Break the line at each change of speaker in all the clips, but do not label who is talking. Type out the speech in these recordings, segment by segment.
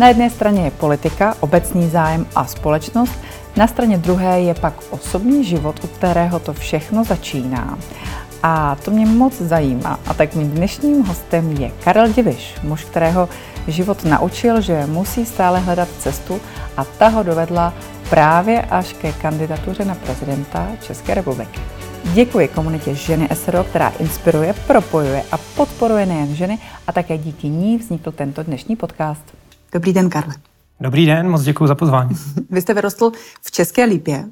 Na jedné straně je politika, obecný zájem a společnost, na straně druhé je pak osobní život, u kterého to všechno začíná. A to mě moc zajímá. A tak mým dnešním hostem je Karel Diviš, muž, kterého život naučil, že musí stále hledat cestu a ta ho dovedla právě až ke kandidatuře na prezidenta České republiky. Děkuji komunitě Ženy SRO, která inspiruje, propojuje a podporuje nejen ženy a také díky ní vznikl tento dnešní podcast.
Dobrý den, Karle.
Dobrý den, moc děkuji za pozvání.
Vy jste vyrostl v České Lípě.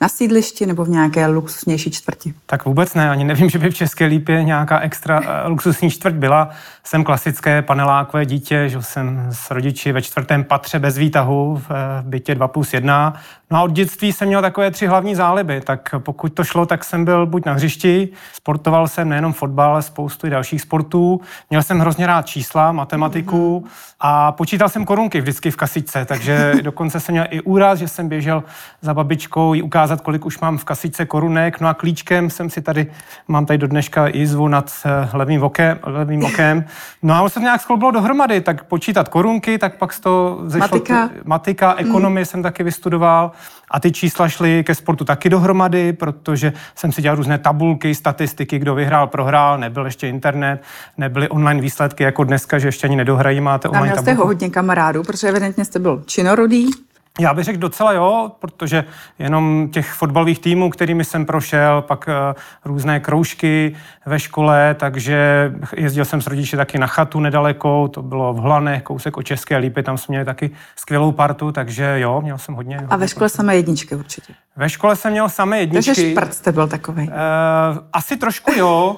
Na sídlišti nebo v nějaké luxusnější čtvrti?
Tak vůbec ne, ani nevím, že by v České Lípě nějaká extra uh, luxusní čtvrť byla. Jsem klasické panelákové dítě, že jsem s rodiči ve čtvrtém patře bez výtahu v, v bytě 2 plus 1. No a od dětství jsem měl takové tři hlavní záliby, tak pokud to šlo, tak jsem byl buď na hřišti, sportoval jsem nejenom fotbal, ale spoustu i dalších sportů. Měl jsem hrozně rád čísla, matematiku a počítal jsem korunky vždycky v kasičce, takže dokonce jsem měl i úraz, že jsem běžel za babičkou jí ukázat, kolik už mám v kasičce korunek. No a klíčkem jsem si tady, mám tady do dneška jizvu nad eh, levým okem, levým okem. No a už se nějak skloubilo dohromady, tak počítat korunky, tak pak z toho zešlo...
Matika.
Matika, ekonomii hmm. jsem taky vystudoval. A ty čísla šly ke sportu taky dohromady, protože jsem si dělal různé tabulky, statistiky, kdo vyhrál, prohrál, nebyl ještě internet, nebyly online výsledky jako dneska, že ještě ani nedohrají, máte online
A měl jste hodně kamarádů, protože evidentně jste byl činorodý.
Já bych řekl docela jo, protože jenom těch fotbalových týmů, kterými jsem prošel, pak uh, různé kroužky ve škole, takže jezdil jsem s rodiči taky na chatu nedaleko, to bylo v Hlanech, kousek o České lípy, tam jsme měli taky skvělou partu, takže jo, měl jsem hodně. hodně
A ve škole samé jedničky určitě.
Ve škole jsem měl samé jedničky.
Takže šprt jste byl takový. Uh,
asi trošku jo.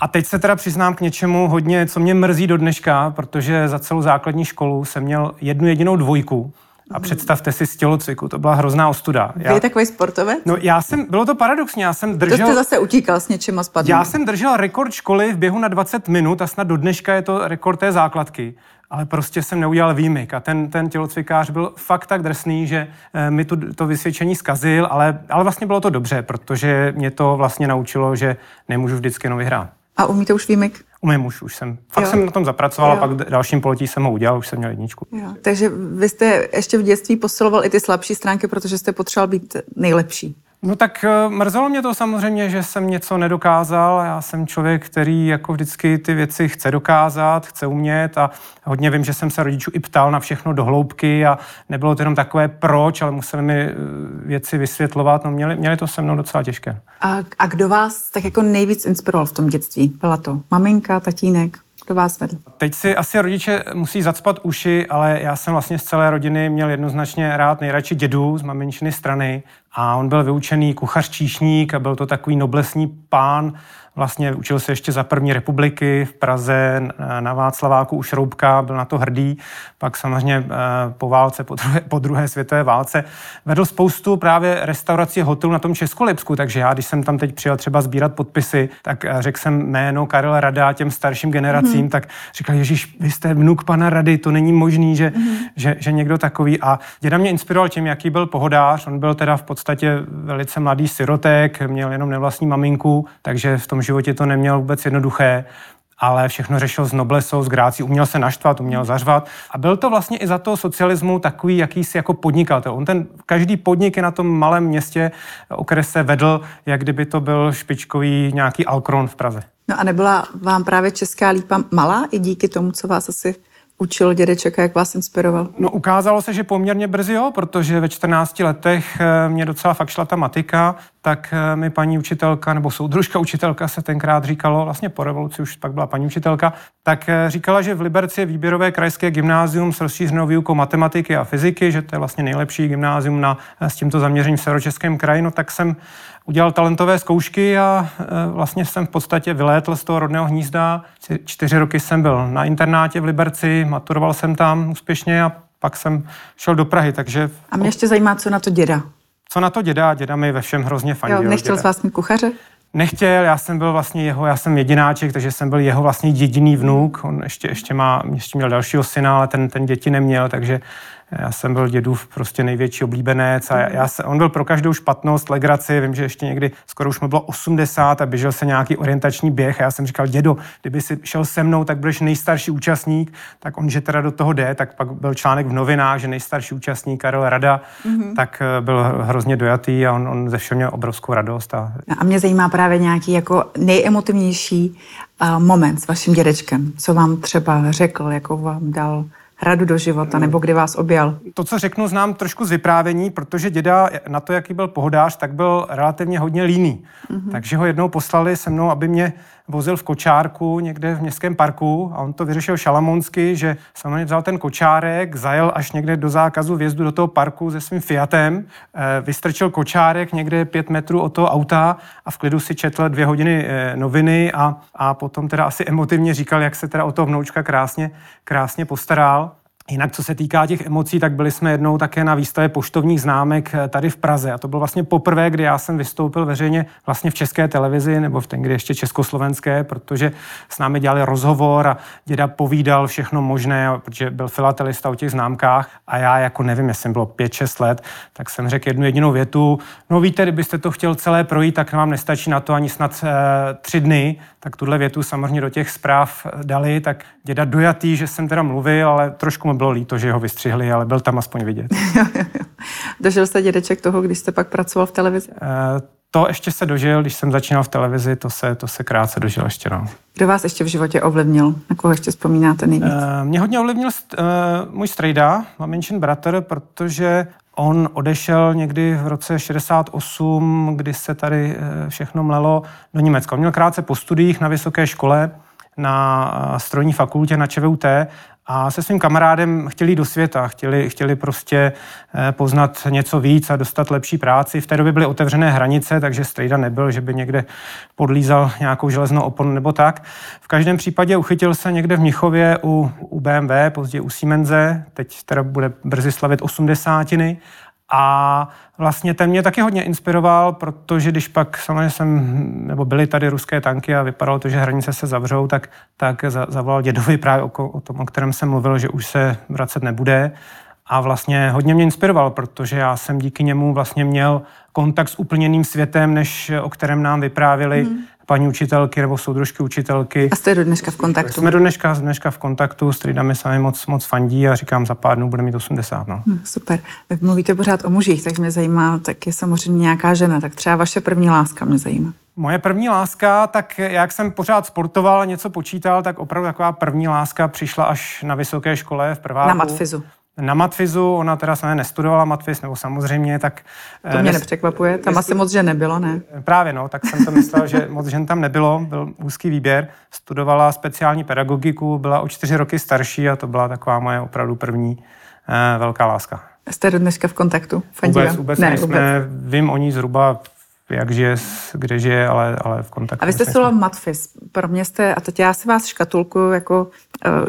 A teď se teda přiznám k něčemu hodně, co mě mrzí do dneška, protože za celou základní školu jsem měl jednu jedinou dvojku. A představte si z tělocviku, to byla hrozná ostuda.
Já, Vy je takový sportovec?
No já jsem, bylo to paradoxně, já jsem držel...
To jste zase utíkal s něčím a spadl.
Já jsem držel rekord školy v běhu na 20 minut a snad do dneška je to rekord té základky. Ale prostě jsem neudělal výjimek a ten, ten tělocvikář byl fakt tak drsný, že e, mi tu, to vysvědčení zkazil, ale, ale vlastně bylo to dobře, protože mě to vlastně naučilo, že nemůžu vždycky jenom vyhrát.
A umíte už výjimek?
Umím už, už jsem. Fakt jo. jsem na tom zapracoval jo. pak dalším poletí jsem ho udělal, už jsem měl jedničku.
Jo. Takže vy jste ještě v dětství posiloval i ty slabší stránky, protože jste potřeboval být nejlepší.
No tak eh, mrzelo mě to samozřejmě, že jsem něco nedokázal. Já jsem člověk, který jako vždycky ty věci chce dokázat, chce umět a hodně vím, že jsem se rodičů i ptal na všechno do hloubky a nebylo to jenom takové proč, ale museli mi eh, věci vysvětlovat. No měli, měli to se mnou docela těžké.
A, a kdo vás tak jako nejvíc inspiroval v tom dětství? Byla to maminka, tatínek? Kdo vás vedl?
Teď si asi rodiče musí zacpat uši, ale já jsem vlastně z celé rodiny měl jednoznačně rád nejradši dědu z maminčiny strany a on byl vyučený kuchař číšník a byl to takový noblesní pán, Vlastně učil se ještě za první republiky v Praze na Václaváku u Šroubka, byl na to hrdý. Pak samozřejmě eh, po válce, po druhé, po druhé světové válce vedl spoustu právě restaurací hotelů na tom Českolipsku, takže já, když jsem tam teď přijel třeba sbírat podpisy, tak eh, řekl jsem jméno Karel Rada těm starším generacím, mm-hmm. tak říkal, Ježíš, vy jste vnuk pana Rady, to není možný, že, mm-hmm. že, že někdo takový. A děda mě inspiroval tím, jaký byl pohodář. On byl teda v podstatě velice mladý sirotek, měl jenom nevlastní maminku, takže v tom životě to neměl vůbec jednoduché, ale všechno řešil s noblesou, s grácí, uměl se naštvat, uměl zařvat. A byl to vlastně i za toho socialismu takový jakýsi jako podnikatel. On ten, každý podnik je na tom malém městě, okrese vedl, jak kdyby to byl špičkový nějaký Alkron v Praze.
No a nebyla vám právě Česká lípa malá i díky tomu, co vás asi učil dědeček a jak vás inspiroval?
No ukázalo se, že poměrně brzy jo, protože ve 14 letech eh, mě docela fakt šla ta matika, tak eh, mi paní učitelka, nebo soudružka učitelka se tenkrát říkalo, vlastně po revoluci už pak byla paní učitelka, tak eh, říkala, že v Liberci je výběrové krajské gymnázium s rozšířenou výukou matematiky a fyziky, že to je vlastně nejlepší gymnázium na, s tímto zaměřením v Severočeském kraji, no tak jsem udělal talentové zkoušky a vlastně jsem v podstatě vylétl z toho rodného hnízda. Čtyři roky jsem byl na internátě v Liberci, maturoval jsem tam úspěšně a pak jsem šel do Prahy, takže...
A mě ještě zajímá, co na to děda.
Co na to děda? Děda mi ve všem hrozně fandil.
Jo, nechtěl
děda.
s vás mít kuchaře?
Nechtěl, já jsem byl vlastně jeho, já jsem jedináček, takže jsem byl jeho vlastně jediný vnuk. On ještě, ještě, má, ještě měl dalšího syna, ale ten, ten děti neměl, takže Já jsem byl dědův prostě největší oblíbenec a já se, on byl pro každou špatnost, legraci, vím, že ještě někdy skoro už mu bylo 80 a běžel se nějaký orientační běh a já jsem říkal, dědo, kdyby si šel se mnou, tak budeš nejstarší účastník, tak on, že teda do toho jde, tak pak byl článek v novinách, že nejstarší účastník Karel Rada, mm-hmm. tak eh, byl hrozně dojatý a on, on ze všeho měl obrovskou radost. A...
a mě zajímá právě nějaký jako nejemotivnější uh, moment s vaším dědečkem, co vám třeba řekl, jako vám dal radu do života, nebo kdy vás objal?
To, co řeknu, znám trošku z vyprávění, protože děda na to, jaký byl pohodář, tak byl relativně hodně líný. Mm-hmm. Takže ho jednou poslali se mnou, aby mě vozil v kočárku někde v městském parku a on to vyřešil šalamonsky, že samozřejmě vzal ten kočárek, zajel až někde do zákazu vjezdu do toho parku se svým Fiatem, eh, vystrčil kočárek někde pět metrů od toho auta a v klidu si četl dvě hodiny eh, noviny a, a potom teda asi emotivně říkal, jak se teda o toho vnoučka krásně, krásně postaral. Jinak, co se týká těch emocí, tak byli jsme jednou také na výstavě poštovních známek eh, tady v Praze. A to bylo vlastně poprvé, kdy já jsem vystoupil veřejně vlastně v české televizi, nebo v ten, kdy ještě československé, protože s námi dělali rozhovor a děda povídal všechno možné, protože byl filatelista o těch známkách. A já jako nevím, jestli bylo 5-6 let, tak jsem řekl jednu jedinou větu. No víte, kdybyste to chtěl celé projít, tak vám nestačí na to ani snad e, tři dny. Tak tuhle větu samozřejmě do těch zpráv dali, tak děda dojatý, že jsem teda mluvil, ale trošku bylo líto, že ho vystřihli, ale byl tam aspoň vidět.
Dožil jste dědeček toho, když jste pak pracoval v televizi? E,
to ještě se dožil, když jsem začínal v televizi, to se, to se krátce dožil ještě. No.
Kdo vás ještě v životě ovlivnil? Na koho ještě vzpomínáte nejvíc? E,
mě hodně ovlivnil e, můj strejda, maminčin bratr, protože On odešel někdy v roce 68, kdy se tady všechno mlelo do Německa. On měl krátce po studiích na vysoké škole na strojní fakultě na ČVUT a se svým kamarádem chtěli do světa, chtěli, chtěli prostě eh, poznat něco víc a dostat lepší práci. V té době byly otevřené hranice, takže strejda nebyl, že by někde podlízal nějakou železnou oponu nebo tak. V každém případě uchytil se někde v Mnichově u, u BMW, později u Siemense, teď teda bude brzy slavit osmdesátiny a vlastně ten mě taky hodně inspiroval, protože když pak samozřejmě jsem, nebo byly tady ruské tanky a vypadalo to, že hranice se zavřou, tak, tak zavolal dědovi právě o, o tom, o kterém jsem mluvil, že už se vracet nebude. A vlastně hodně mě inspiroval, protože já jsem díky němu vlastně měl kontakt s úplně jiným světem, než o kterém nám vyprávěli mm paní učitelky nebo soudružky učitelky.
A jste do dneška v kontaktu?
Jsme do dneška, dneška v kontaktu, s Tridami sami moc, moc fandí a říkám, za pár dnů bude mít 80. No.
Hmm, super. Vy mluvíte pořád o mužích, tak mě zajímá, tak je samozřejmě nějaká žena, tak třeba vaše první láska mě zajímá.
Moje první láska, tak jak jsem pořád sportoval a něco počítal, tak opravdu taková první láska přišla až na vysoké škole v prváku.
Na matfizu
na matfizu, ona teda samozřejmě nestudovala matfiz, nebo samozřejmě, tak...
To mě nes... nepřekvapuje, tam asi moc žen nebylo, ne?
Právě, no, tak jsem to myslel, že moc žen tam nebylo, byl úzký výběr. Studovala speciální pedagogiku, byla o čtyři roky starší a to byla taková moje opravdu první eh, velká láska.
Jste do dneška v kontaktu?
Fandíva? Vůbec, vůbec ne, jsme, vím o ní zhruba jak žije, kde žije, ale, ale v kontaktu.
A vy jste studoval matfis. Pro mě jste, a teď já si vás škatulku jako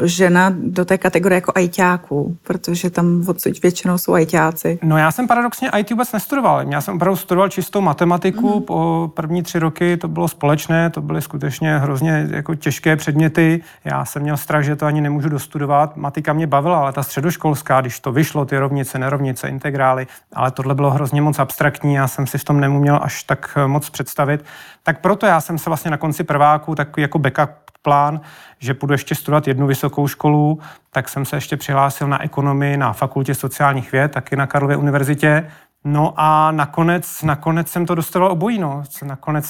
žena do té kategorie jako ajťáků, protože tam odsud většinou jsou ajťáci.
No já jsem paradoxně IT vůbec nestudoval. Já jsem opravdu studoval čistou matematiku. Mm. Po první tři roky to bylo společné, to byly skutečně hrozně jako těžké předměty. Já jsem měl strach, že to ani nemůžu dostudovat. Matika mě bavila, ale ta středoškolská, když to vyšlo, ty rovnice, nerovnice, integrály, ale tohle bylo hrozně moc abstraktní. Já jsem si v tom nemuměl až tak eh, moc představit. Tak proto já jsem se vlastně na konci prváku takový jako backup plán, že půjdu ještě studovat jednu vysokou školu, tak jsem se ještě přihlásil na ekonomii na fakultě sociálních věd, taky na Karlově univerzitě. No a nakonec, nakonec jsem to dostal obojí. No. Nakonec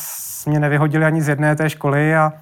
mě nevyhodili ani z jedné té školy a,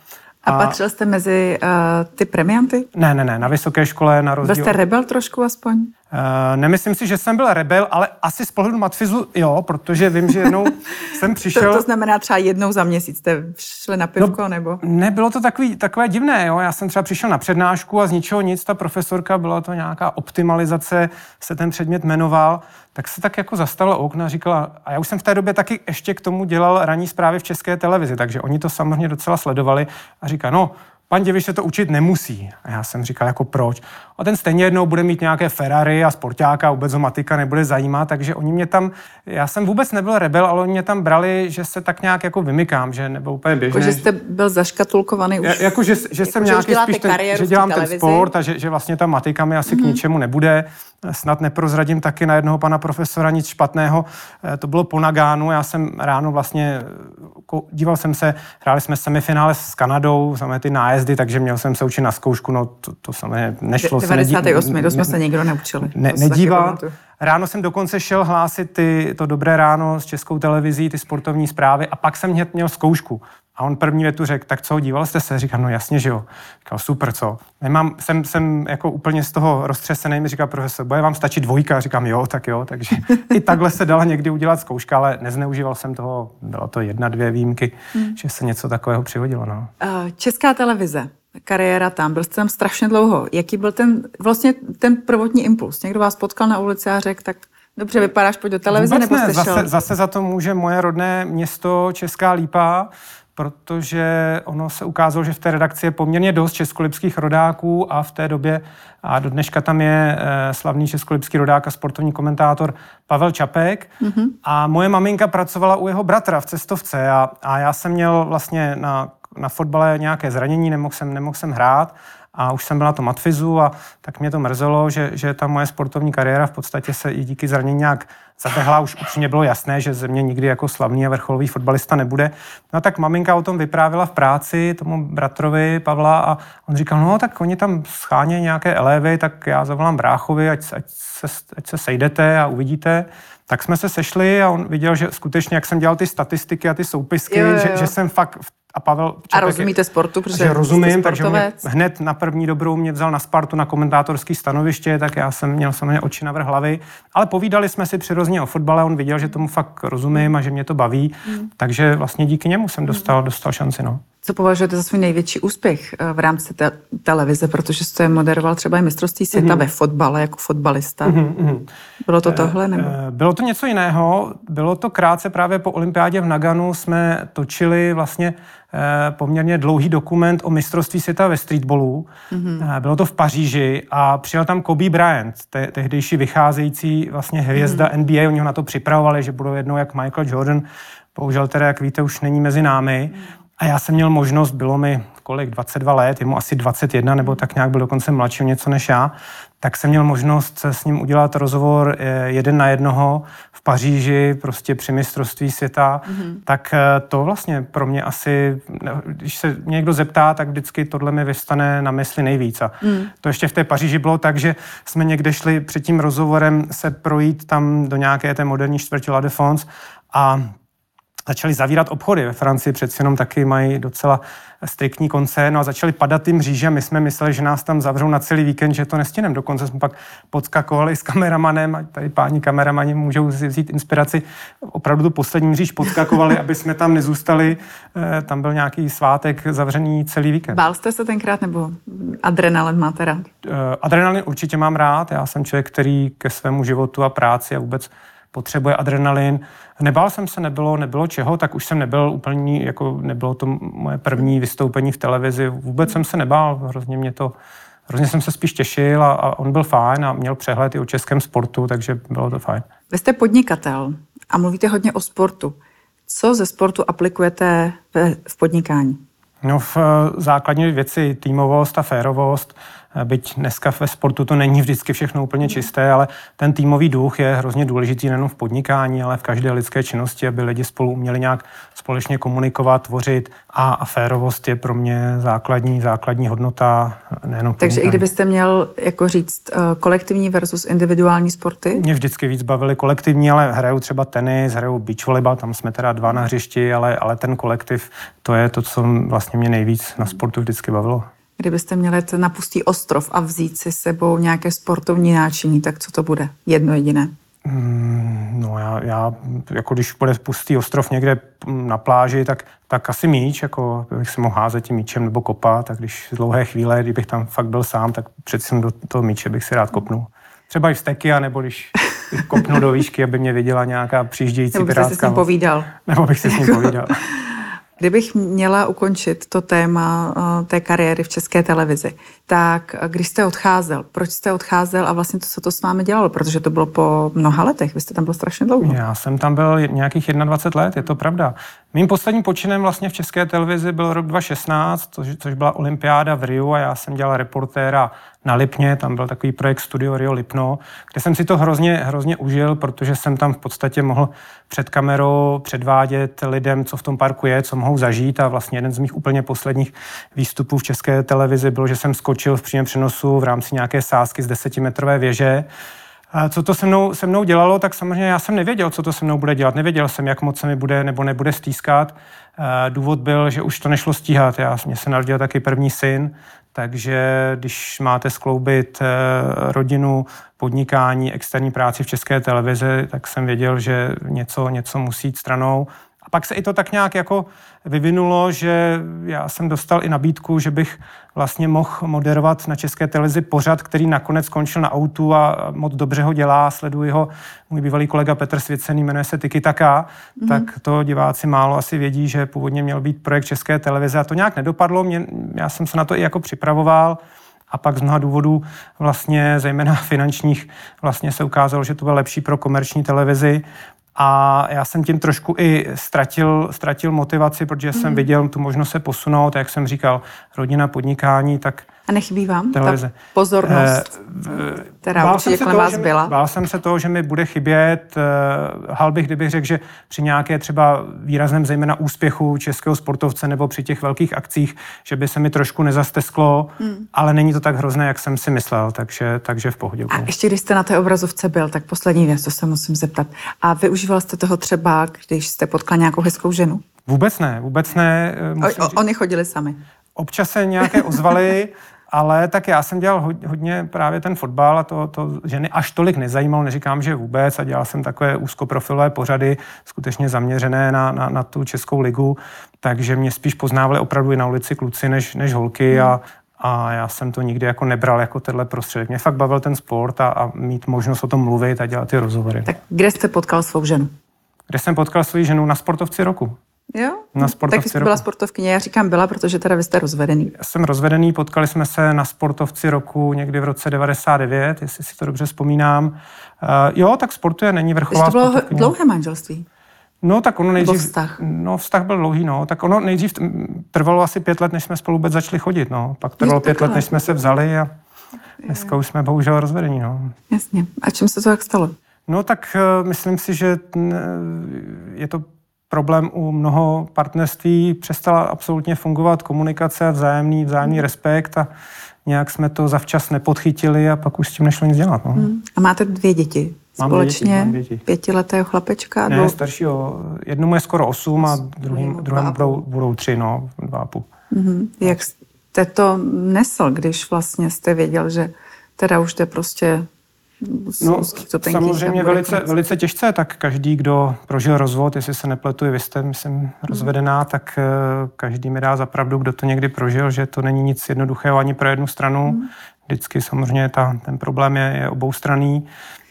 a, a patřil jste mezi uh, ty premianty?
Ne, ne, ne, na vysoké škole na rozdíl...
Byl jste rebel trošku aspoň?
Uh, nemyslím si, že jsem byl rebel, ale asi z pohledu matfizu jo, protože vím, že jednou jsem přišel...
To, to znamená třeba jednou za měsíc jste šli na pivko, no, nebo?
Ne, bylo to takový, takové divné, jo. Já jsem třeba přišel na přednášku a z ničeho nic, ta profesorka, byla to nějaká optimalizace, se ten předmět jmenoval, tak se tak jako zastala okna a říkala, a já už jsem v té době taky ještě k tomu dělal ranní zprávy v české televizi, takže oni to samozřejmě docela sledovali a říká, no, pan Děviš se to učit nemusí. A já jsem říkal, jako proč? A ten stejně jednou bude mít nějaké Ferrari a sportáka, vůbec ho matika nebude zajímat, takže oni mě tam, já jsem vůbec nebyl rebel, ale oni mě tam brali, že se tak nějak jako vymykám, že nebyl úplně běžný.
Jako, že jste byl zaškatulkovaný už.
Jako, že, že jsem
jako,
nějaký spíš ten, že dělám ten sport a že, že vlastně ta matika mi asi mm-hmm. k mhm. ničemu nebude. Snad neprozradím taky na jednoho pana profesora nic špatného. Eh, to bylo po Nagánu, já jsem ráno vlastně, díval jsem se, hráli jsme semifinále s Kanadou, samé ty nájezdy, takže měl jsem se učit na zkoušku, no to, to samé nešlo.
98, ne, to jsme se nikdo neučili.
Ne, nedíval. Ráno jsem dokonce šel hlásit ty, to dobré ráno s českou televizí, ty sportovní zprávy a pak jsem hned měl zkoušku. A on první větu řekl, tak co, díval jste se? Říkám, no jasně, že jo. Říkal, super, co? Nemám, jsem, jsem jako úplně z toho roztřesený, mi říká profesor, bude vám stačit dvojka? Říkám, jo, tak jo. Takže i takhle se dala někdy udělat zkouška, ale nezneužíval jsem toho, bylo to jedna, dvě výjimky, hmm. že se něco takového přihodilo. No.
Česká televize, kariéra tam, byl jste tam strašně dlouho. Jaký byl ten, vlastně ten prvotní impuls? Někdo vás potkal na ulici a řekl, tak Dobře, vypadáš, pojď do televize, Vůbec nebo jste
ne, zase, zase za to může moje rodné město Česká Lípa, protože ono se ukázalo, že v té redakci je poměrně dost českolipských rodáků a v té době, a do dneška tam je e, slavný českolipský rodák a sportovní komentátor Pavel Čapek mm-hmm. a moje maminka pracovala u jeho bratra v cestovce a, a já jsem měl vlastně na, na fotbale nějaké zranění, nemohl jsem, nemohl jsem hrát a už jsem byl na tom matfizu a tak mě to mrzelo, že, že ta moje sportovní kariéra v podstatě se i díky zranění nějak zabehla. Už upřímně bylo jasné, že ze mě nikdy jako slavný a vrcholový fotbalista nebude. No tak maminka o tom vyprávila v práci tomu bratrovi Pavla a on říkal, no tak oni tam scháně nějaké elevy, tak já zavolám bráchovi, ať, ať, se, ať se sejdete a uvidíte. Tak jsme se sešli a on viděl, že skutečně, jak jsem dělal ty statistiky a ty soupisky, jo, jo, jo. Že, že jsem fakt v a Pavel
Čapek A rozumíte sportu, protože
rozumím, takže mě hned na první dobrou mě vzal na Spartu na komentátorský stanoviště, tak já jsem měl samozřejmě oči na vrch hlavy, ale povídali jsme si přirozeně o fotbale, on viděl, že tomu fakt rozumím a že mě to baví, mm. takže vlastně díky němu jsem dostal, dostal šanci. No.
Co považujete za svůj největší úspěch eh, v rámci te- televize, protože jste moderoval třeba i mistrovství světa mm-hmm. ve fotbale jako fotbalista? Mm-hmm. Bylo to tohle? Nebo?
Eh, bylo to něco jiného. Bylo to krátce právě po olympiádě v Naganu jsme točili vlastně Eh, poměrně dlouhý dokument o mistrovství světa ve streetballu. Mm-hmm. Bylo to v Paříži a přijel tam Kobe Bryant, te- tehdejší vycházející vlastně hvězda mm-hmm. NBA. Oni ho na to připravovali, že budou jednou jak Michael Jordan. Bohužel teda, jak víte, už není mezi námi. A já jsem měl možnost, bylo mi kolik, 22 let, jemu asi 21, nebo tak nějak byl dokonce mladší něco než já, tak jsem měl možnost s ním udělat rozhovor eh, jeden na jednoho v Paříži, prostě při mistrovství světa, mm-hmm. tak eh, to vlastně pro mě asi, když se někdo zeptá, tak vždycky tohle mi vystane na mysli nejvíc. A mm. to ještě v té Paříži bylo tak, že jsme někde šli před tím rozhovorem se projít tam do nějaké té moderní čtvrti La Défense a začali zavírat obchody. Ve Francii přeci jenom taky mají docela striktní konce, no a začali padat ty mříže. My jsme mysleli, že nás tam zavřou na celý víkend, že to nestihnem. Dokonce jsme pak podskakovali s kameramanem, a tady páni kameramani můžou si vzít inspiraci. Opravdu tu poslední mříž podskakovali, aby jsme tam nezůstali. Eh, tam byl nějaký svátek zavřený celý víkend.
Bál jste se tenkrát nebo adrenalin máte rád?
Eh, adrenalin určitě mám rád. Já jsem člověk, který ke svému životu a práci a vůbec potřebuje adrenalin. Nebál jsem se, nebylo, nebylo čeho, tak už jsem nebyl úplně, jako nebylo to moje první vystoupení v televizi. Vůbec jsem se nebál, hrozně mě to, hrozně jsem se spíš těšil a, a on byl fajn a měl přehled i o českém sportu, takže bylo to fajn.
Vy jste podnikatel a mluvíte hodně o sportu. Co ze sportu aplikujete v podnikání?
No v eh, základní věci týmovost a férovost, byť dneska ve sportu to není vždycky všechno úplně čisté, ale ten týmový duch je hrozně důležitý nejen v podnikání, ale v každé lidské činnosti, aby lidi spolu uměli nějak společně komunikovat, tvořit a, a férovost je pro mě základní, základní hodnota nejenom
Takže i kdybyste měl jako říct uh, kolektivní versus individuální sporty?
Mě vždycky víc bavili kolektivní, ale hraju třeba tenis, hraju beach volleyball, tam jsme teda dva na hřišti, ale, ale ten kolektiv, to je to, co vlastně mě nejvíc na sportu vždycky bavilo.
Kdybyste měli na pustý ostrov a vzít si sebou nějaké sportovní náčiní, tak co to bude? Jedno jediné.
Mm, no já, já, jako když bude pustý ostrov někde na pláži, tak, tak asi míč, jako bych si mohl házet tím míčem nebo kopat, tak když dlouhé chvíle, kdybych tam fakt byl sám, tak přeci do toho míče bych si rád kopnul. Třeba i vsteky, nebo když bych kopnul do výšky, aby mě viděla nějaká přijíždějící
pirátská. Nebo bych si s ním
povídal. Nebo bych si s ním povídal.
Kdybych měla ukončit to téma uh, té kariéry v české televizi, tak uh, když jste odcházel, proč jste odcházel a vlastně to, co to s vámi dělalo? Protože to bylo po mnoha letech, vy jste tam byl strašně dlouho.
Já jsem tam byl nějakých 21 let, je to pravda. Mým posledním počinem vlastně v české televizi byl rok 2016, což, což byla olympiáda v Riu a já jsem dělal reportéra na Lipně, tam byl takový projekt Studio Rio Lipno, kde jsem si to hrozně, hrozně užil, protože jsem tam v podstatě mohl před kamerou předvádět lidem, co v tom parku je, co mohou zažít. A vlastně jeden z mých úplně posledních výstupů v české televizi bylo, že jsem skočil v přímém přenosu v rámci nějaké sázky z desetimetrové věže co to se mnou, se mnou dělalo, tak samozřejmě já jsem nevěděl, co to se mnou bude dělat. Nevěděl jsem, jak moc se mi bude nebo nebude stýskat. Důvod byl, že už to nešlo stíhat. Já, mě se narodil taky první syn, takže když máte skloubit eh, rodinu, podnikání, externí práci v české televizi, tak jsem věděl, že něco, něco musí jít stranou. A pak se i to tak nějak jako vyvinulo, že já jsem dostal i nabídku, že bych vlastně mohl moderovat na České televizi pořad, který nakonec skončil na autu a moc dobře ho dělá, sleduji ho. Můj bývalý kolega Petr Svěcený jmenuje se Tiki Taka, mm-hmm. tak to diváci málo asi vědí, že původně měl být projekt České televize a to nějak nedopadlo. Mě, já jsem se na to i jako připravoval a pak z mnoha důvodů, vlastně zejména finančních, vlastně se ukázalo, že to bylo lepší pro komerční televizi a já jsem tím trošku i ztratil, ztratil motivaci, protože mm. jsem mhm. viděl tu možnost se posunout, jak jsem říkal, rodina, podnikání, tak
a nechybí vám televize. ta pozornost, eh, která určitě kolem vás byla?
Bál jsem se toho, že mi bude chybět. Eh, hal bych, kdybych řekl, že při nějaké třeba výrazném zejména úspěchu českého sportovce nebo při těch velkých akcích, že by se mi trošku nezastesklo, hmm. ale není to tak hrozné, jak jsem si myslel, takže, takže v pohodě.
A ještě když jste na té obrazovce byl, tak poslední věc, to se musím zeptat. A využíval jste toho třeba, když jste potkal nějakou hezkou ženu?
Vůbec ne, vůbec ne.
O, o, oni chodili sami.
Občas se nějaké ozvaly, Ale tak já jsem dělal hodně právě ten fotbal a to, to ženy až tolik nezajímalo, neříkám, že vůbec a dělal jsem takové úzkoprofilové pořady, skutečně zaměřené na, na, na tu českou ligu, takže mě spíš poznávali opravdu i na ulici kluci než, než holky hmm. a, a já jsem to nikdy jako nebral jako tenhle prostředek. Mě fakt bavil ten sport a, a mít možnost o tom mluvit a dělat ty rozhovory.
Tak kde jste potkal svou ženu?
Kde jsem potkal svou ženu? Na sportovci roku.
Jo?
Na sportovci
tak jsi byla sportovkyně, já říkám byla, protože teda vy jste rozvedený.
Já jsem rozvedený, potkali jsme se na sportovci roku někdy v roce 99, jestli si to dobře vzpomínám. Uh, jo, tak sportuje, není vrcholová
to bylo dlouhé manželství?
No, tak ono nejdřív...
vztah?
No, vztah byl dlouhý, no. Tak ono nejdřív trvalo asi pět let, než jsme spolu vůbec začali chodit, no. Pak trvalo pět let, než jsme se vzali a dneska už jsme bohužel rozvedení, no.
Jasně. A čím se to tak stalo?
No, tak uh, myslím si, že je to problém u mnoho partnerství, přestala absolutně fungovat komunikace, vzájemný, vzájemný respekt a nějak jsme to zavčas nepodchytili a pak už s tím nešlo nic dělat. No. Hmm.
A máte dvě děti?
Mám
Společně
dvě děti, děti.
pětiletého chlapečka?
Ne, dvou... staršího. Jednomu je skoro osm a druhým, druhému budou, budou tři, no, dva a půl.
Hmm. Jak jste to nesl, když vlastně jste věděl, že teda už jde prostě
No, samozřejmě velice, velice těžce, tak každý, kdo prožil rozvod, jestli se nepletu, vy jste, myslím, rozvedená, tak eh, každý mi dá za pravdu, kdo to někdy prožil, že to není nic jednoduchého ani pro jednu stranu. Hmm. Vždycky samozřejmě ta, ten problém je, je oboustranný.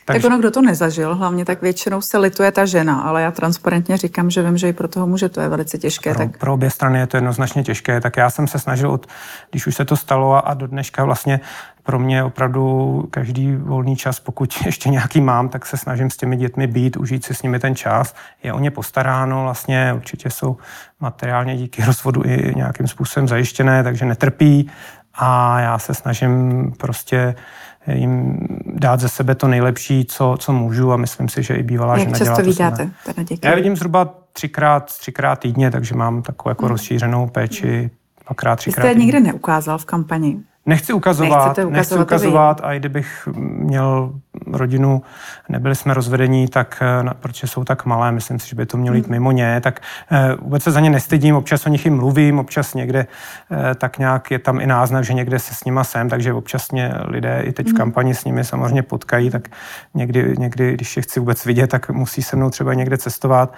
Takže... Tak ono, kdo to nezažil, hlavně tak většinou se lituje ta žena, ale já transparentně říkám, že vím, že i pro toho muže to je velice těžké.
Pro,
tak...
pro obě strany je to jednoznačně těžké, tak já jsem se snažil, od, když už se to stalo a, a do dneška vlastně pro mě opravdu každý volný čas, pokud ještě nějaký mám, tak se snažím s těmi dětmi být, užít si s nimi ten čas. Je o ně postaráno, vlastně určitě jsou materiálně díky rozvodu i nějakým způsobem zajištěné, takže netrpí a já se snažím prostě jim dát ze sebe to nejlepší, co, co můžu a myslím si, že i bývalá
Jak
žena
často
dělá
to teda děti?
Já vidím zhruba třikrát, třikrát týdně, takže mám takovou jako hmm. rozšířenou péči dvakrát, třikrát
Vy jste nikde neukázal v kampani?
Nechci ukazovat, ukazovat nechci ukazovat a i kdybych měl rodinu, nebyli jsme rozvedení, tak, eh, protože jsou tak malé, myslím si, že by to mělo jít hmm. mimo ně, tak eh, vůbec se za ně nestydím, občas o nich i mluvím, občas někde eh, tak nějak je tam i náznak, že někde se s nima jsem, takže občas mě lidé i teď v hmm. kampani s nimi samozřejmě potkají, tak někdy, někdy když je chci vůbec vidět, tak musí se mnou třeba někde cestovat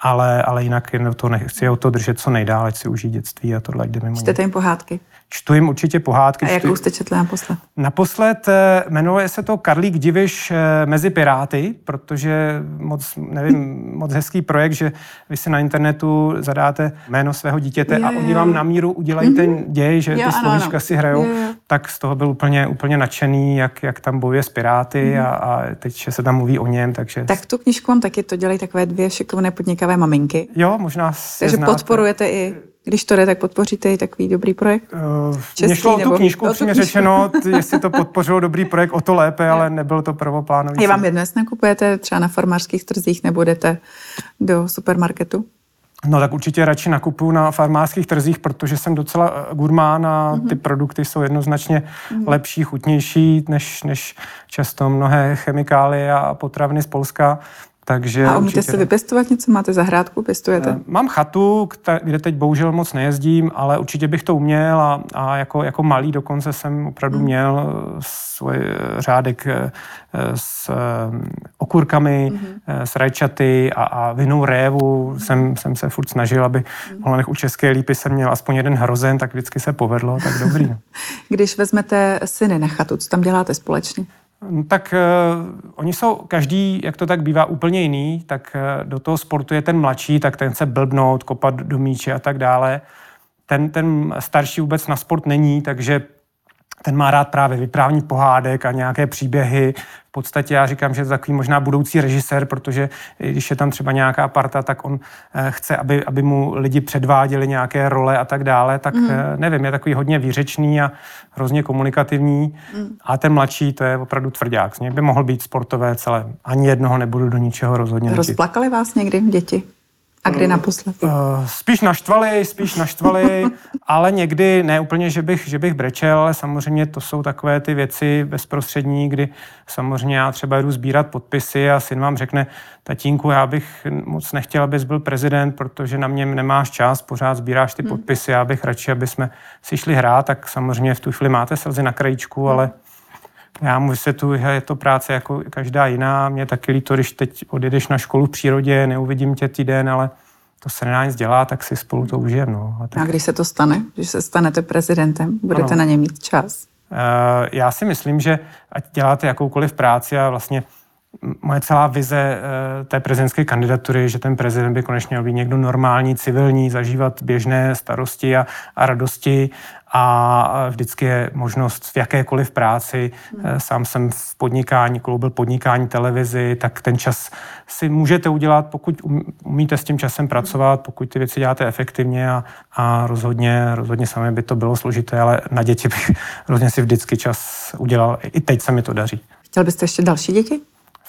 ale, ale jinak to nechci o to držet co nejdále, ať si užít dětství a tohle jde mimo
Čtete jim pohádky?
Čtu jim určitě pohádky.
A
čtu...
jakou jste četli naposled?
Naposled eh, jmenuje se to Karlík Diviš eh, mezi Piráty, protože moc, nevím, moc hezký projekt, že vy si na internetu zadáte jméno svého dítěte
Jo,
a oni vám na míru udělají
Mhm.
ten děj, že
Jo,
ty slovíčka si hrajou,
Jo, jo.
Tak z toho byl úplně, úplně nadšený, jak, jak tam bojuje s Piráty a, a teď se tam mluví o něm, takže...
Tak tu knižku vám taky to dělají takové dvě šikovné podnikavé maminky.
Jo, možná
Takže
znáte.
podporujete i, když to jde, tak podpoříte i takový dobrý projekt.
Uh,
Český
Mně šlo o tu knížku,
o tu
upřímně řečeno, jestli to podpořilo dobrý projekt, o to lépe, ale nebyl to prvoplánový.
Je vám jedno, jestli nakupujete třeba na farmářských trzích nebo jdete do supermarketu?
No tak určitě radši nakupuju na farmářských trzích, protože jsem docela eh, gurmán a
Mhm.
ty produkty jsou jednoznačně lepší, chutnější než, než často mnohé chemikálie a potraviny z Polska. Takže
A umíte
určitě
si vypěstovat něco? Máte zahrádku? Pěstujete?
Eh, Mám chatu, kde teď bohužel moc nejezdím, ale určitě bych to uměl a, a jako, jako malý dokonce jsem opravdu
Hmm.
měl eh, svůj eh, řádek s okurkami,
Hmm.
s rajčaty a, a vinou révu jsem, jsem se furt snažil, aby
Hmm.
v Holanech u České lípy jsem měl aspoň jeden hrozen, tak vždycky se povedlo, tak dobrý. no.
Když vezmete syny na chatu, co tam děláte společně?
No, Tak uh, oni jsou každý, jak to tak bývá, úplně jiný, tak uh, do toho sportu je ten mladší, tak ten chce blbnout, kopat do míče a tak dále. Ten, ten starší vůbec na sport není, takže ten má rád právě vyprávění pohádek a nějaké příběhy. V podstatě já říkám, že je to takový možná budoucí režisér, protože když je tam třeba nějaká parta, tak on eh, chce, aby, aby mu lidi předváděli nějaké role a tak dále. Tak mm. nevím, je takový hodně výřečný a hrozně komunikativní. Mm. A ten mladší, to je opravdu tvrdák. Z něj by mohl být sportové celé. Ani jednoho nebudu do ničeho rozhodně nutit.
Rozplakali vás někdy děti? A kdy naposled?
Uh, spíš naštvali, spíš naštvali, ale někdy ne úplně, že bych, že bych brečel, ale samozřejmě to jsou takové ty věci bezprostřední, kdy samozřejmě já třeba jdu sbírat podpisy a syn vám řekne, tatínku, já bych moc nechtěl, abys byl prezident, protože na mě nemáš čas, pořád sbíráš ty podpisy, já bych radši, aby jsme si šli hrát, tak samozřejmě v tu chvíli máte slzy na krajíčku, ale já mu vysvětluji, že je to práce jako každá jiná. Mě taky líto, když teď odjedeš na školu v přírodě, neuvidím tě týden, ale to se nedá nic dělat, tak si spolu to užijeme. No. A tak,
A když se to stane, když se stanete prezidentem, budete
Ano.
na ně mít čas?
Eh, já si myslím, že ať děláte jakoukoliv práci a vlastně moje celá vize eh, té prezidentské kandidatury, že ten prezident by konečně měl být někdo normální, civilní, zažívat běžné starosti a, a radosti a vždycky je možnost v jakékoliv práci. Eh, Sám jsem v podnikání, kloubil podnikání televizi, tak ten čas si můžete udělat, pokud um- umíte s tím časem pracovat, pokud ty věci děláte efektivně a, a rozhodně, rozhodně sami by to bylo složité, ale na děti bych rozhodně si vždycky čas udělal. I teď se mi to daří.
Chtěl byste ještě další děti?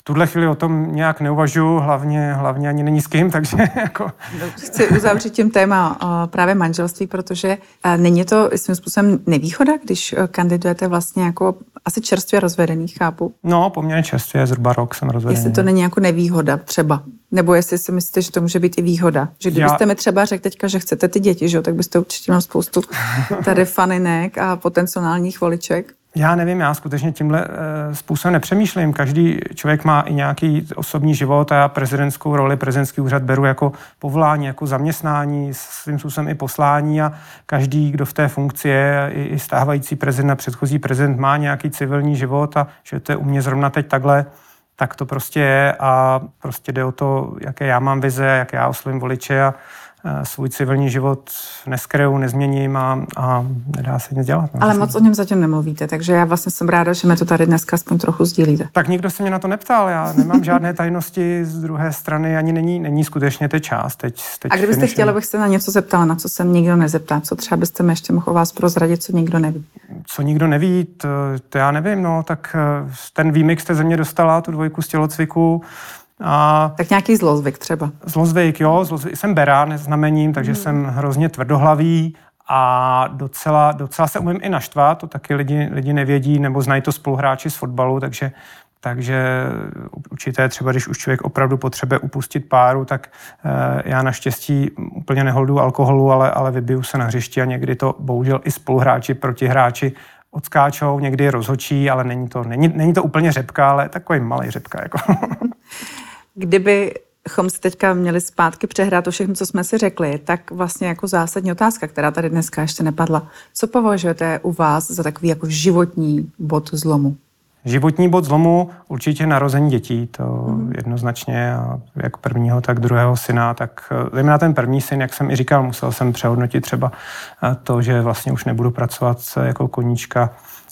V tuhle chvíli o tom nějak neuvažuji, hlavně, hlavně ani není s kým, takže jako...
Chci uzavřít tím téma uh, právě manželství, protože uh, není to svým způsobem nevýhoda, když uh, kandidujete vlastně jako asi čerstvě rozvedený, chápu.
No, poměrně čerstvě, zhruba rok jsem rozvedený.
Jestli to není jako nevýhoda třeba. Nebo jestli si myslíte, že to může být i výhoda. Že kdybyste
Já-
mi třeba řekl teďka, že chcete ty děti, že jo, tak byste určitě měl spoustu tady faninek a potenciálních voliček.
Já nevím, já skutečně tímhle e, způsobem nepřemýšlím. Každý člověk má i nějaký osobní život a já prezidentskou roli, prezidentský úřad beru jako povolání, jako zaměstnání, svým způsobem i poslání a každý, kdo v té funkci je, i, i stávající prezident a předchozí prezident má nějaký civilní život a že to je u mě zrovna teď takhle, tak to prostě je a prostě jde o to, jaké já mám vize, jak já oslovím voliče a svůj civilní život neskryju, nezměním a, a nedá se nic dělat. no.
Ale moc o něm zatím nemluvíte, takže já vlastně jsem ráda, že mi to tady dneska aspoň trochu sdílíte.
Tak nikdo se mě na to neptal, já nemám žádné tajnosti z druhé strany, ani není, není skutečně teď čas. Teď, teď
A kdybyste
finišuji.
chtěla, abych se na něco zeptala, na co se nikdo nezeptá, co třeba byste mi ještě mohl o vás prozradit, co nikdo neví.
Co nikdo neví, to, to já nevím, no, tak eh, ten výmix jste ze mě dostala, tu dvojku z tělocviku, a
Tak nějaký zlozvyk třeba.
zlozvyk, jo, zlozvyk, jsem berán znamením, takže jsem hrozně tvrdohlavý a docela, docela se umím i naštvat, to taky lidi, lidi nevědí, nebo znají to spoluhráči z fotbalu, takže takže určité třeba, když už člověk opravdu potřebuje upustit páru, tak eh, já naštěstí úplně neholdu alkoholu, ale, ale vybiju se na hřišti a někdy to bohužel i spoluhráči, protihráči odskáčou, někdy rozhočí, ale není to, není, není to úplně řepka, ale takový malý řepka. Jako.
Kdyby bychom si teďka měli zpátky přehrát to všechno, co jsme si řekli, tak vlastně jako zásadní otázka, která tady dneska ještě nepadla. Co považujete u vás za takový jako životní bod zlomu?
Životní bod zlomu určitě narození dětí, to mm. jednoznačně, a jak prvního, tak druhého syna, tak eh, zejména ten první syn, jak jsem i říkal, musel jsem přehodnotit třeba eh, to, že vlastně už nebudu pracovat jako koníčka,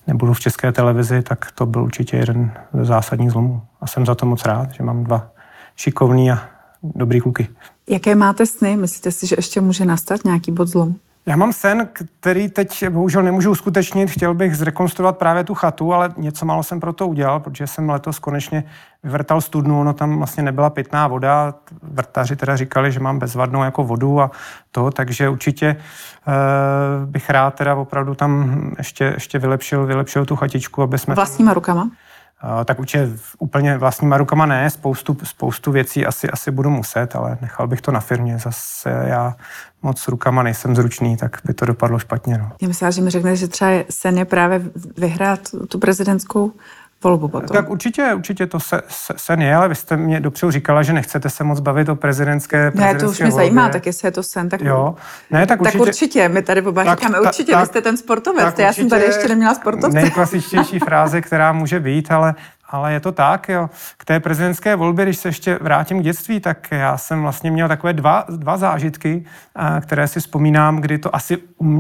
nebudu v české televizi, tak to byl určitě jeden ze zásadních zlomů. A jsem za to moc rád, že mám dva šikovný a dobrý kluky.
Jaké máte sny? Myslíte si, že ještě může nastat nějaký bod zlomu?
Já mám sen, který teď bohužel nemůžu uskutečnit. Chtěl bych zrekonstruovat právě tu chatu, ale něco málo jsem pro to udělal, protože jsem letos konečně vyvrtal studnu, ono tam vlastně nebyla pitná voda. Vrtaři teda říkali, že mám bezvadnou jako vodu a to, takže určitě uh, bych rád teda opravdu tam ještě, ještě vylepšil, vylepšil tu chatičku, aby jsme...
Vlastníma rukama?
Tak určitě úplně vlastníma rukama ne, spoustu, spoustu věcí asi, asi budu muset, ale nechal bych to na firmě. Zase já moc rukama nejsem zručný, tak by to dopadlo špatně. No.
Já myslím, že mi řeknete, že třeba sen je právě vyhrát tu prezidentskou volbu potom.
Tak určitě, určitě to se, se, sen je, ale vy jste mě dopředu říkala, že nechcete se moc bavit o prezidentské
Ne, to už mě volbě. zajímá, tak jestli je to sen, tak
jo. Ne, tak,
určitě, tak určitě, my tady oba říkáme, ta, určitě, tak, vy jste ten sportovec, já jsem tady ještě neměla sportovce.
Nejklasičtější fráze, která může být, ale ale je to tak, jo. K té prezidentské volbě, když se ještě vrátím k dětství, tak já jsem vlastně měl takové dva, dva zážitky, které si vzpomínám, kdy to asi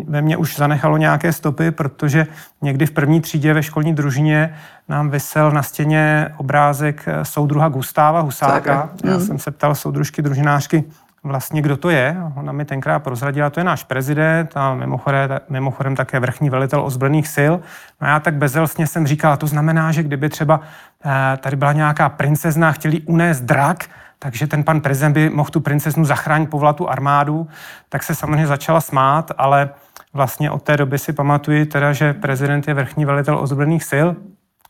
ve mně už zanechalo nějaké stopy, protože někdy v první třídě ve školní družině nám vysel na stěně obrázek soudruha Gustáva Husáka. Já mm. jsem se ptal soudružky družinářky, vlastně, kdo to je. Ona mi tenkrát prozradila, to je náš prezident a mimochodem, mimochodem také vrchní velitel ozbrojených sil. No já tak bezelstně jsem říkal, to znamená, že kdyby třeba eh, tady byla nějaká princezna, chtěli unést drak, takže ten pan prezident by mohl tu princeznu zachránit povlatu armádu, tak se samozřejmě začala smát, ale vlastně od té doby si pamatuju teda, že prezident je vrchní velitel ozbrojených sil,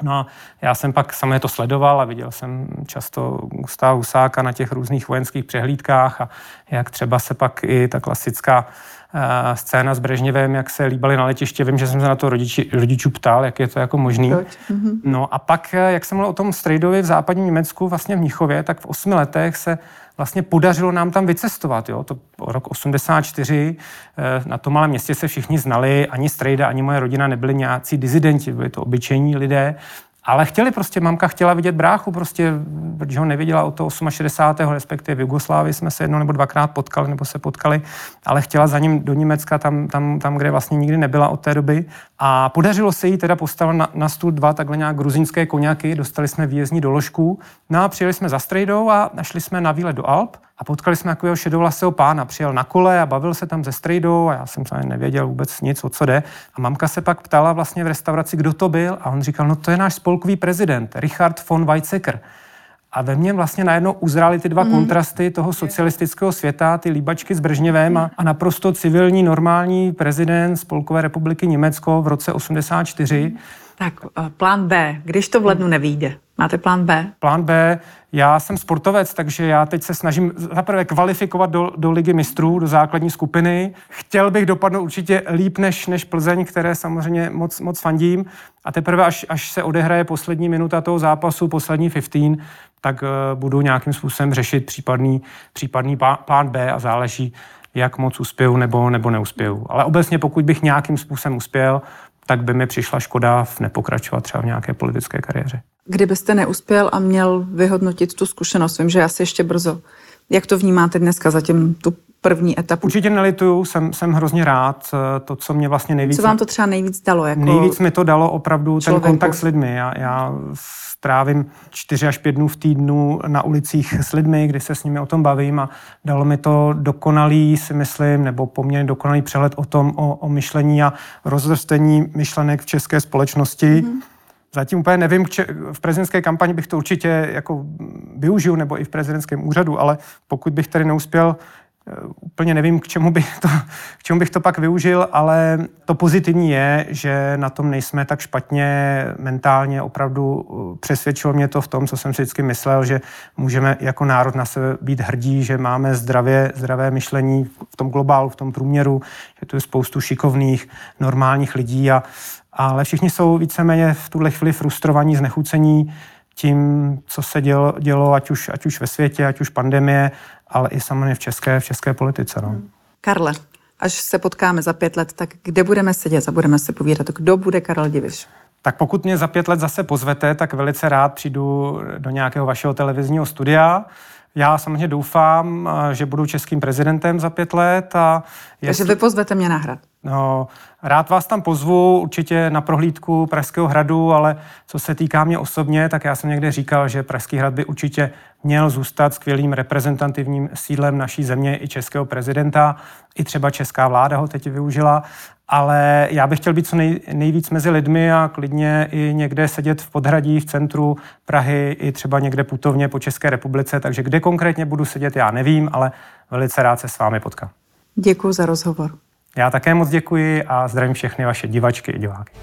No a já jsem pak samozřejmě to sledoval a viděl jsem často Gustáva Husáka na těch různých vojenských přehlídkách a jak třeba se pak i ta klasická uh, scéna s Brežněvem, jak se líbali na letiště. Vím, že jsem se na to rodiči, rodičů ptal, jak je to jako možný. Mm-hmm. No a pak, eh, jak jsem mluvil o tom Strejdovi v západním Německu, vlastně v Mnichově, tak v osmi letech se vlastně podařilo nám tam vycestovat. Jo? To rok 84, eh, na tom malém městě se všichni znali, ani Strejda, ani moje rodina nebyli nějací dizidenti, byli to obyčejní lidé. Ale chtěli prostě, mamka chtěla vidět bráchu, prostě, protože ho neviděla od toho 68. respektive v Jugoslávii jsme se jednou nebo dvakrát potkali, nebo se potkali, ale chtěla za ním do Německa, tam, tam, tam kde vlastně nikdy nebyla od té doby. A podařilo se jí teda postavit na, na stůl dva takhle nějak gruzínské koněky, dostali jsme výjezdní doložku, no a přijeli jsme za Strejdou a našli jsme na výlet do Alp a potkali jsme takového šedovlasého pána, přijel na kole a bavil se tam ze strejdou a já jsem samozřejmě nevěděl vůbec nic, o co jde. A mamka se pak ptala vlastně v restauraci, kdo to byl a on říkal, no to je náš spolkový prezident, Richard von Weizsäcker. A ve mně vlastně najednou uzrály ty dva mm. kontrasty toho socialistického světa, ty líbačky s Bržněvem a, a naprosto civilní, normální prezident Spolkové republiky Německo v roce 84.
Tak eh, plán B, když to v lednu nevíde. Máte plán B?
Plán B, já jsem sportovec, takže já teď se snažím zaprvé kvalifikovat do, do ligy mistrů, do základní skupiny. Chtěl bych dopadnout určitě líp než, než Plzeň, které samozřejmě moc, moc fandím. A teprve, až, až se odehraje poslední minuta toho zápasu, poslední 15, tak uh, budu nějakým způsobem řešit případný, případný plán B a záleží, jak moc uspěju nebo, nebo neuspěju. Ale obecně, pokud bych nějakým způsobem uspěl, tak by mi přišla škoda v nepokračovat třeba v nějaké politické kariéře.
Kdybyste neuspěl a měl vyhodnotit tu zkušenost, vím, že asi ještě brzo. Jak to vnímáte dneska zatím tu první etapu?
Určitě nelituju, jsem, jsem hrozně rád. Eh, to, co mě vlastně nejvíc...
Co vám to třeba nejvíc dalo? Jako
nejvíc mi to dalo opravdu člověku. ten kontakt s lidmi. Já, já strávím čtyři až pět dnů v týdnu na ulicích s lidmi, kdy se s nimi o tom bavím a dalo mi to dokonalý, si myslím, nebo poměrně dokonalý přehled o tom, o, o myšlení a rozvrstení myšlenek v české společnosti. Mm-hmm. Zatím úplně nevím, če- v prezidentské kampani bych to určitě jako využil, nebo i v prezidentském úřadu, ale pokud bych tady neuspěl, úplně nevím, k čemu, bych to, k čemu bych to pak využil, ale to pozitivní je, že na tom nejsme tak špatně mentálně. Opravdu eh, přesvědčilo mě to v tom, co jsem si vždycky myslel, že můžeme jako národ na sebe být hrdí, že máme zdravě, zdravé myšlení v tom globálu, v tom průměru, že tu je spoustu šikovných, normálních lidí, a, ale všichni jsou víceméně v tuhle chvíli frustrovaní, znechucení tím, co se dělo, dělo ať, už, ať už ve světě, ať už pandemie, ale i samozřejmě v české, v české politice. No.
Karle, až se potkáme za pět let, tak kde budeme sedět a budeme se povídat, kdo bude Karel Diviš?
Tak pokud mě za pět let zase pozvete, tak velice rád přijdu do nějakého vašeho televizního studia. Já samozřejmě doufám, že budu českým prezidentem za pět let. A
jestli... Takže vy pozvete mě na hrad.
No, rád vás tam pozvu, určitě na prohlídku Pražského hradu, ale co se týká mě osobně, tak já jsem někde říkal, že Pražský hrad by určitě měl zůstat skvělým reprezentativním sídlem naší země i českého prezidenta. I třeba česká vláda ho teď využila ale já bych chtěl být co nej, nejvíc mezi lidmi a klidně i někde sedět v podhradí, v centru Prahy, i třeba někde putovně po České republice, takže kde konkrétně budu sedět, já nevím, ale velice rád se s vámi potkám.
Děkuji za rozhovor.
Já také moc děkuji a zdravím všechny vaše divačky i diváky.